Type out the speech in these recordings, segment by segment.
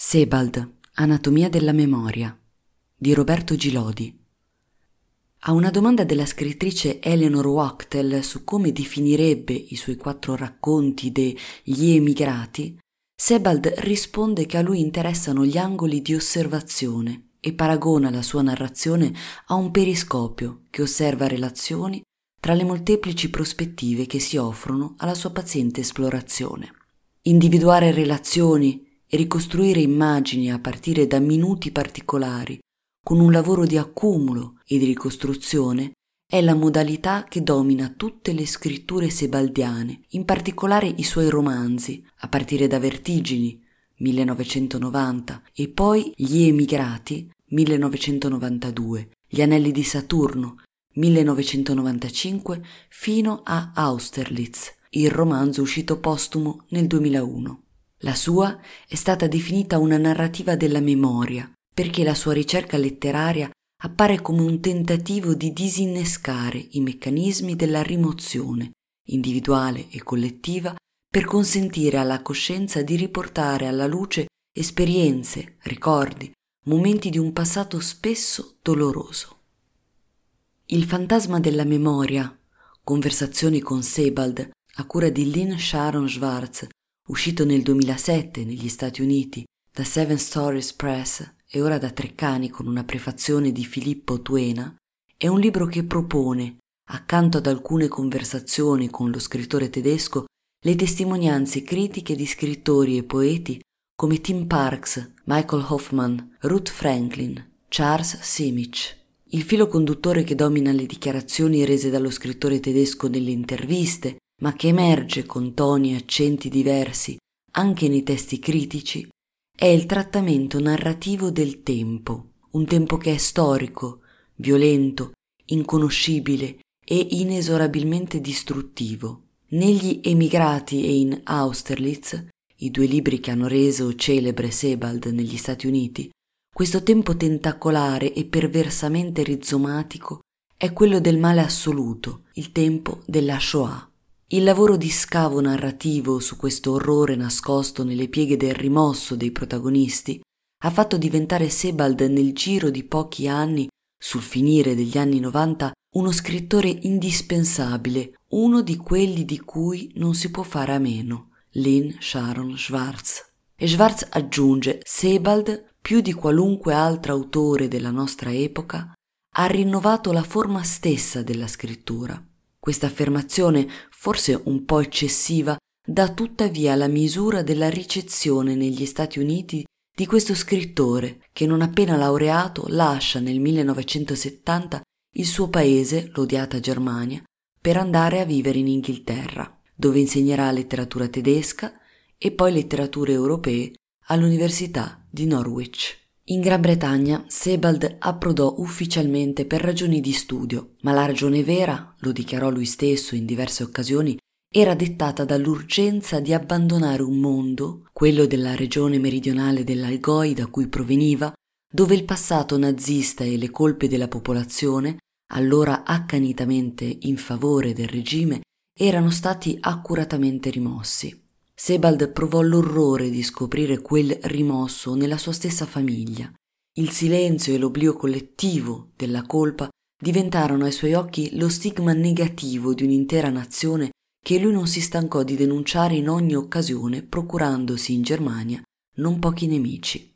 Sebald, Anatomia della memoria di Roberto Gilodi. A una domanda della scrittrice Eleanor Wachtel su come definirebbe i suoi quattro racconti degli emigrati, Sebald risponde che a lui interessano gli angoli di osservazione e paragona la sua narrazione a un periscopio che osserva relazioni tra le molteplici prospettive che si offrono alla sua paziente esplorazione. Individuare relazioni e ricostruire immagini a partire da minuti particolari, con un lavoro di accumulo e di ricostruzione, è la modalità che domina tutte le scritture sebaldiane, in particolare i suoi romanzi, a partire da Vertigini, 1990, e poi Gli emigrati, 1992, Gli anelli di Saturno, 1995, fino a Austerlitz, il romanzo uscito postumo nel 2001. La sua è stata definita una narrativa della memoria, perché la sua ricerca letteraria appare come un tentativo di disinnescare i meccanismi della rimozione, individuale e collettiva, per consentire alla coscienza di riportare alla luce esperienze, ricordi, momenti di un passato spesso doloroso. Il fantasma della memoria, conversazioni con Sebald, a cura di Lynn Sharon Schwartz, uscito nel 2007 negli Stati Uniti da Seven Stories Press e ora da Treccani con una prefazione di Filippo Tuena, è un libro che propone, accanto ad alcune conversazioni con lo scrittore tedesco, le testimonianze critiche di scrittori e poeti come Tim Parks, Michael Hoffman, Ruth Franklin, Charles Simic. Il filo conduttore che domina le dichiarazioni rese dallo scrittore tedesco nelle interviste, ma che emerge con toni e accenti diversi anche nei testi critici, è il trattamento narrativo del tempo, un tempo che è storico, violento, inconoscibile e inesorabilmente distruttivo. Negli Emigrati e in Austerlitz, i due libri che hanno reso celebre Sebald negli Stati Uniti, questo tempo tentacolare e perversamente rizomatico è quello del male assoluto, il tempo della Shoah. Il lavoro di scavo narrativo su questo orrore nascosto nelle pieghe del rimosso dei protagonisti ha fatto diventare Sebald nel giro di pochi anni, sul finire degli anni 90, uno scrittore indispensabile, uno di quelli di cui non si può fare a meno, Lynn Sharon Schwartz. E Schwartz aggiunge, Sebald, più di qualunque altro autore della nostra epoca, ha rinnovato la forma stessa della scrittura. Questa affermazione, forse un po' eccessiva, dà tuttavia la misura della ricezione negli Stati Uniti di questo scrittore che non appena laureato lascia nel 1970 il suo paese, l'odiata Germania, per andare a vivere in Inghilterra, dove insegnerà letteratura tedesca e poi letterature europee all'Università di Norwich. In Gran Bretagna Sebald approdò ufficialmente per ragioni di studio, ma la ragione vera, lo dichiarò lui stesso in diverse occasioni, era dettata dall'urgenza di abbandonare un mondo, quello della regione meridionale dell'Algoi da cui proveniva, dove il passato nazista e le colpe della popolazione, allora accanitamente in favore del regime, erano stati accuratamente rimossi. Sebald provò l'orrore di scoprire quel rimosso nella sua stessa famiglia. Il silenzio e l'oblio collettivo della colpa diventarono ai suoi occhi lo stigma negativo di un'intera nazione che lui non si stancò di denunciare in ogni occasione, procurandosi in Germania non pochi nemici.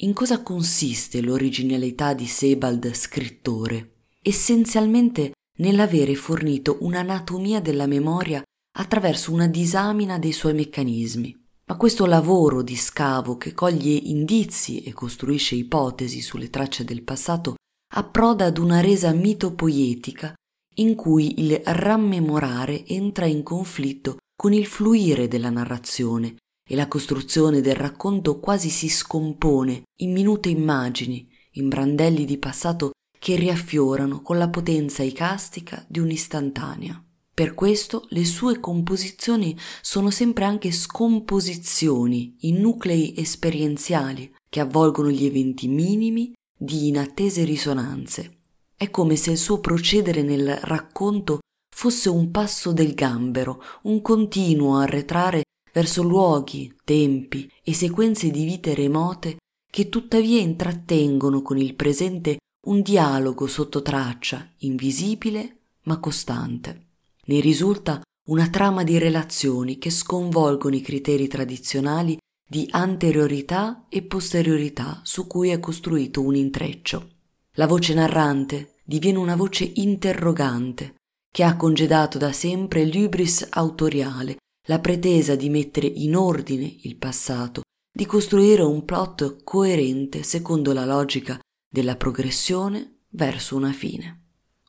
In cosa consiste l'originalità di Sebald scrittore? Essenzialmente nell'avere fornito un'anatomia della memoria attraverso una disamina dei suoi meccanismi. Ma questo lavoro di scavo che coglie indizi e costruisce ipotesi sulle tracce del passato approda ad una resa mitopoietica in cui il rammemorare entra in conflitto con il fluire della narrazione e la costruzione del racconto quasi si scompone in minute immagini, in brandelli di passato che riaffiorano con la potenza icastica di un'istantanea. Per questo le sue composizioni sono sempre anche scomposizioni in nuclei esperienziali che avvolgono gli eventi minimi di inattese risonanze. È come se il suo procedere nel racconto fosse un passo del gambero, un continuo arretrare verso luoghi, tempi e sequenze di vite remote che tuttavia intrattengono con il presente un dialogo sotto traccia, invisibile ma costante. Ne risulta una trama di relazioni che sconvolgono i criteri tradizionali di anteriorità e posteriorità su cui è costruito un intreccio. La voce narrante diviene una voce interrogante che ha congedato da sempre l'ubris autoriale, la pretesa di mettere in ordine il passato, di costruire un plot coerente secondo la logica della progressione verso una fine.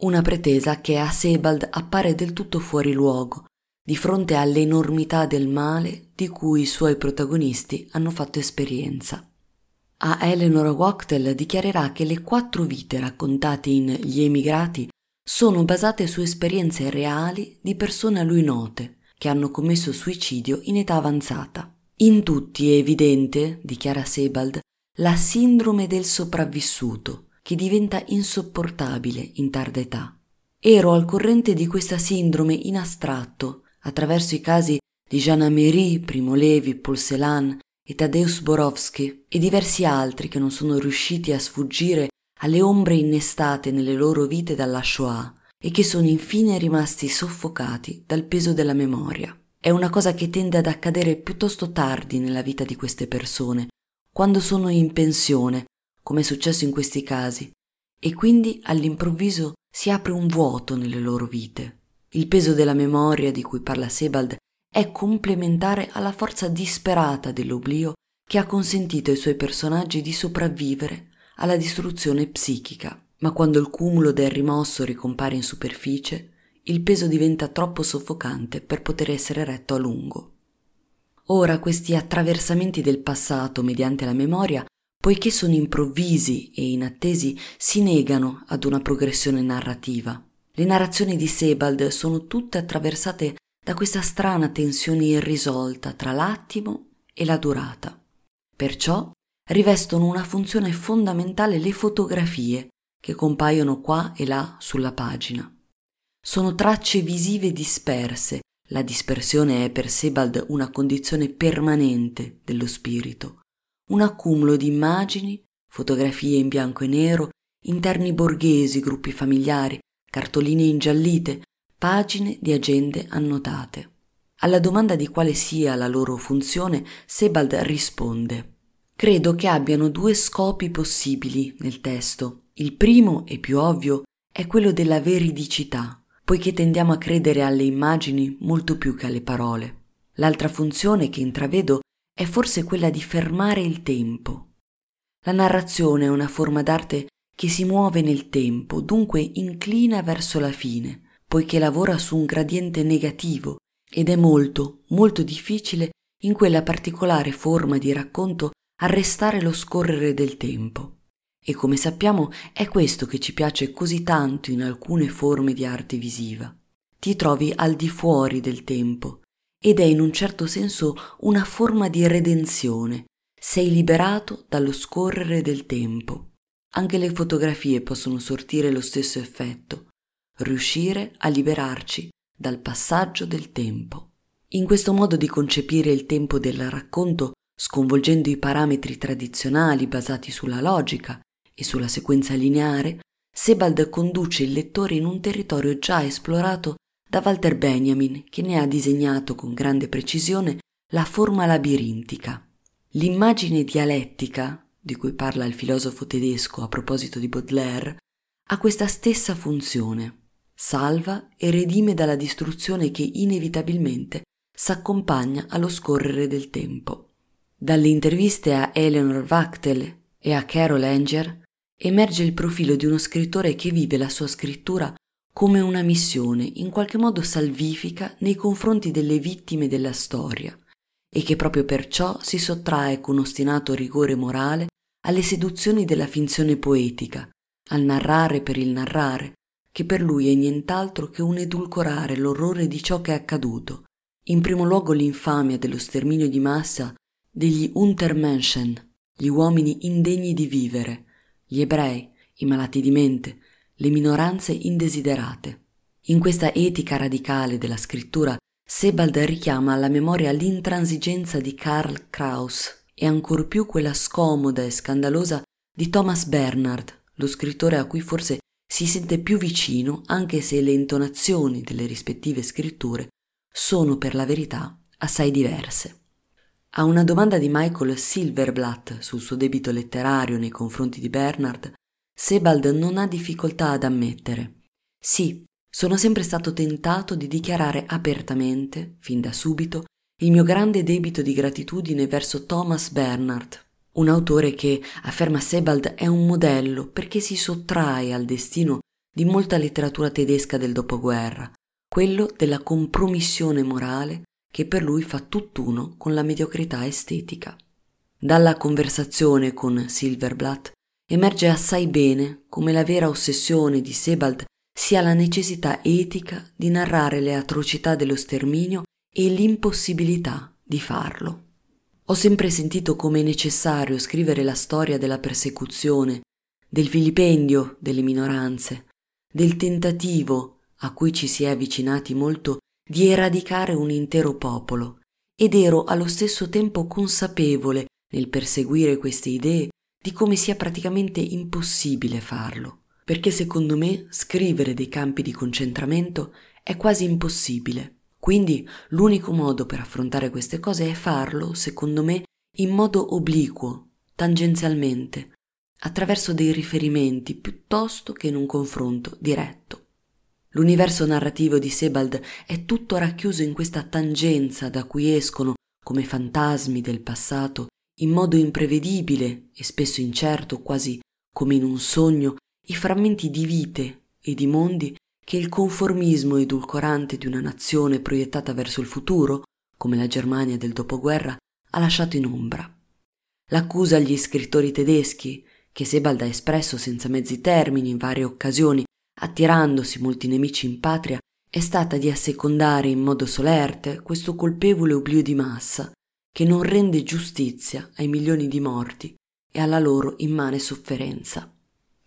Una pretesa che a Sebald appare del tutto fuori luogo, di fronte all'enormità del male di cui i suoi protagonisti hanno fatto esperienza. A Eleanor Wachtel dichiarerà che le quattro vite raccontate in Gli emigrati sono basate su esperienze reali di persone a lui note che hanno commesso suicidio in età avanzata. In tutti è evidente, dichiara Sebald, la sindrome del sopravvissuto, che diventa insopportabile in tarda età. Ero al corrente di questa sindrome in astratto attraverso i casi di Jean Améry, Primo Levi, Paul Celan e Tadeusz Borowski e diversi altri che non sono riusciti a sfuggire alle ombre innestate nelle loro vite dalla Shoah e che sono infine rimasti soffocati dal peso della memoria. È una cosa che tende ad accadere piuttosto tardi nella vita di queste persone, quando sono in pensione come è successo in questi casi, e quindi all'improvviso si apre un vuoto nelle loro vite. Il peso della memoria di cui parla Sebald è complementare alla forza disperata dell'oblio che ha consentito ai suoi personaggi di sopravvivere alla distruzione psichica. Ma quando il cumulo del rimosso ricompare in superficie, il peso diventa troppo soffocante per poter essere retto a lungo. Ora questi attraversamenti del passato mediante la memoria poiché sono improvvisi e inattesi, si negano ad una progressione narrativa. Le narrazioni di Sebald sono tutte attraversate da questa strana tensione irrisolta tra l'attimo e la durata. Perciò rivestono una funzione fondamentale le fotografie che compaiono qua e là sulla pagina. Sono tracce visive disperse, la dispersione è per Sebald una condizione permanente dello spirito un accumulo di immagini, fotografie in bianco e nero, interni borghesi, gruppi familiari, cartoline ingiallite, pagine di agende annotate. Alla domanda di quale sia la loro funzione, Sebald risponde Credo che abbiano due scopi possibili nel testo. Il primo e più ovvio è quello della veridicità, poiché tendiamo a credere alle immagini molto più che alle parole. L'altra funzione che intravedo è forse quella di fermare il tempo. La narrazione è una forma d'arte che si muove nel tempo, dunque inclina verso la fine, poiché lavora su un gradiente negativo ed è molto, molto difficile in quella particolare forma di racconto arrestare lo scorrere del tempo. E come sappiamo è questo che ci piace così tanto in alcune forme di arte visiva. Ti trovi al di fuori del tempo, ed è in un certo senso una forma di redenzione. Sei liberato dallo scorrere del tempo. Anche le fotografie possono sortire lo stesso effetto, riuscire a liberarci dal passaggio del tempo. In questo modo di concepire il tempo del racconto, sconvolgendo i parametri tradizionali basati sulla logica e sulla sequenza lineare, Sebald conduce il lettore in un territorio già esplorato da Walter Benjamin, che ne ha disegnato con grande precisione la forma labirintica. L'immagine dialettica, di cui parla il filosofo tedesco a proposito di Baudelaire, ha questa stessa funzione. Salva e redime dalla distruzione che inevitabilmente s'accompagna allo scorrere del tempo. Dalle interviste a Eleanor Wachtel e a Carol Anger emerge il profilo di uno scrittore che vive la sua scrittura come una missione in qualche modo salvifica nei confronti delle vittime della storia e che proprio perciò si sottrae con ostinato rigore morale alle seduzioni della finzione poetica, al narrare per il narrare, che per lui è nient'altro che un edulcorare l'orrore di ciò che è accaduto, in primo luogo l'infamia dello sterminio di massa degli Untermenschen, gli uomini indegni di vivere, gli ebrei, i malati di mente, le minoranze indesiderate. In questa etica radicale della scrittura Sebald richiama alla memoria l'intransigenza di Karl Kraus e ancor più quella scomoda e scandalosa di Thomas Bernard, lo scrittore a cui forse si sente più vicino anche se le intonazioni delle rispettive scritture sono per la verità assai diverse. A una domanda di Michael Silverblatt sul suo debito letterario nei confronti di Bernard, Sebald non ha difficoltà ad ammettere. Sì, sono sempre stato tentato di dichiarare apertamente, fin da subito, il mio grande debito di gratitudine verso Thomas Bernard, un autore che, afferma Sebald, è un modello perché si sottrae al destino di molta letteratura tedesca del dopoguerra, quello della compromissione morale che per lui fa tutt'uno con la mediocrità estetica. Dalla conversazione con Silverblatt emerge assai bene come la vera ossessione di Sebald sia la necessità etica di narrare le atrocità dello sterminio e l'impossibilità di farlo. Ho sempre sentito come necessario scrivere la storia della persecuzione, del vilipendio delle minoranze, del tentativo a cui ci si è avvicinati molto di eradicare un intero popolo, ed ero allo stesso tempo consapevole, nel perseguire queste idee, di come sia praticamente impossibile farlo, perché secondo me scrivere dei campi di concentramento è quasi impossibile. Quindi l'unico modo per affrontare queste cose è farlo, secondo me, in modo obliquo, tangenzialmente, attraverso dei riferimenti piuttosto che in un confronto diretto. L'universo narrativo di Sebald è tutto racchiuso in questa tangenza da cui escono, come fantasmi del passato, in modo imprevedibile e spesso incerto, quasi come in un sogno, i frammenti di vite e di mondi che il conformismo edulcorante di una nazione proiettata verso il futuro, come la Germania del dopoguerra, ha lasciato in ombra. L'accusa agli scrittori tedeschi, che Sebald ha espresso senza mezzi termini in varie occasioni, attirandosi molti nemici in patria, è stata di assecondare in modo solerte questo colpevole oblio di massa, che non rende giustizia ai milioni di morti e alla loro immane sofferenza.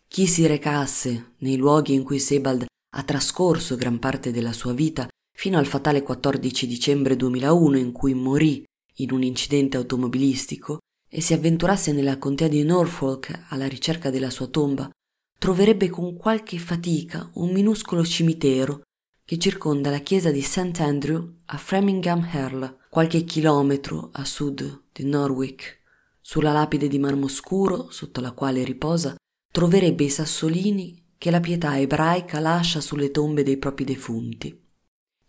Chi si recasse nei luoghi in cui Sebald ha trascorso gran parte della sua vita fino al fatale 14 dicembre 2001 in cui morì in un incidente automobilistico e si avventurasse nella contea di Norfolk alla ricerca della sua tomba, troverebbe con qualche fatica un minuscolo cimitero che circonda la chiesa di St. Andrew a Framingham Hurl, qualche chilometro a sud di Norwich. Sulla lapide di marmo scuro, sotto la quale riposa, troverebbe i sassolini che la pietà ebraica lascia sulle tombe dei propri defunti.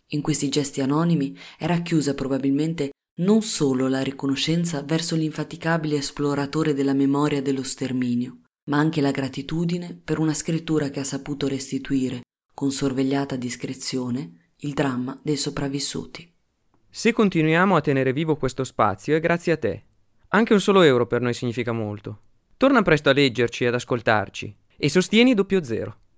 In questi gesti anonimi è racchiusa probabilmente non solo la riconoscenza verso l'infaticabile esploratore della memoria dello sterminio, ma anche la gratitudine per una scrittura che ha saputo restituire, con sorvegliata discrezione, il dramma dei sopravvissuti. Se continuiamo a tenere vivo questo spazio è grazie a te. Anche un solo euro per noi significa molto. Torna presto a leggerci e ad ascoltarci e sostieni doppio zero.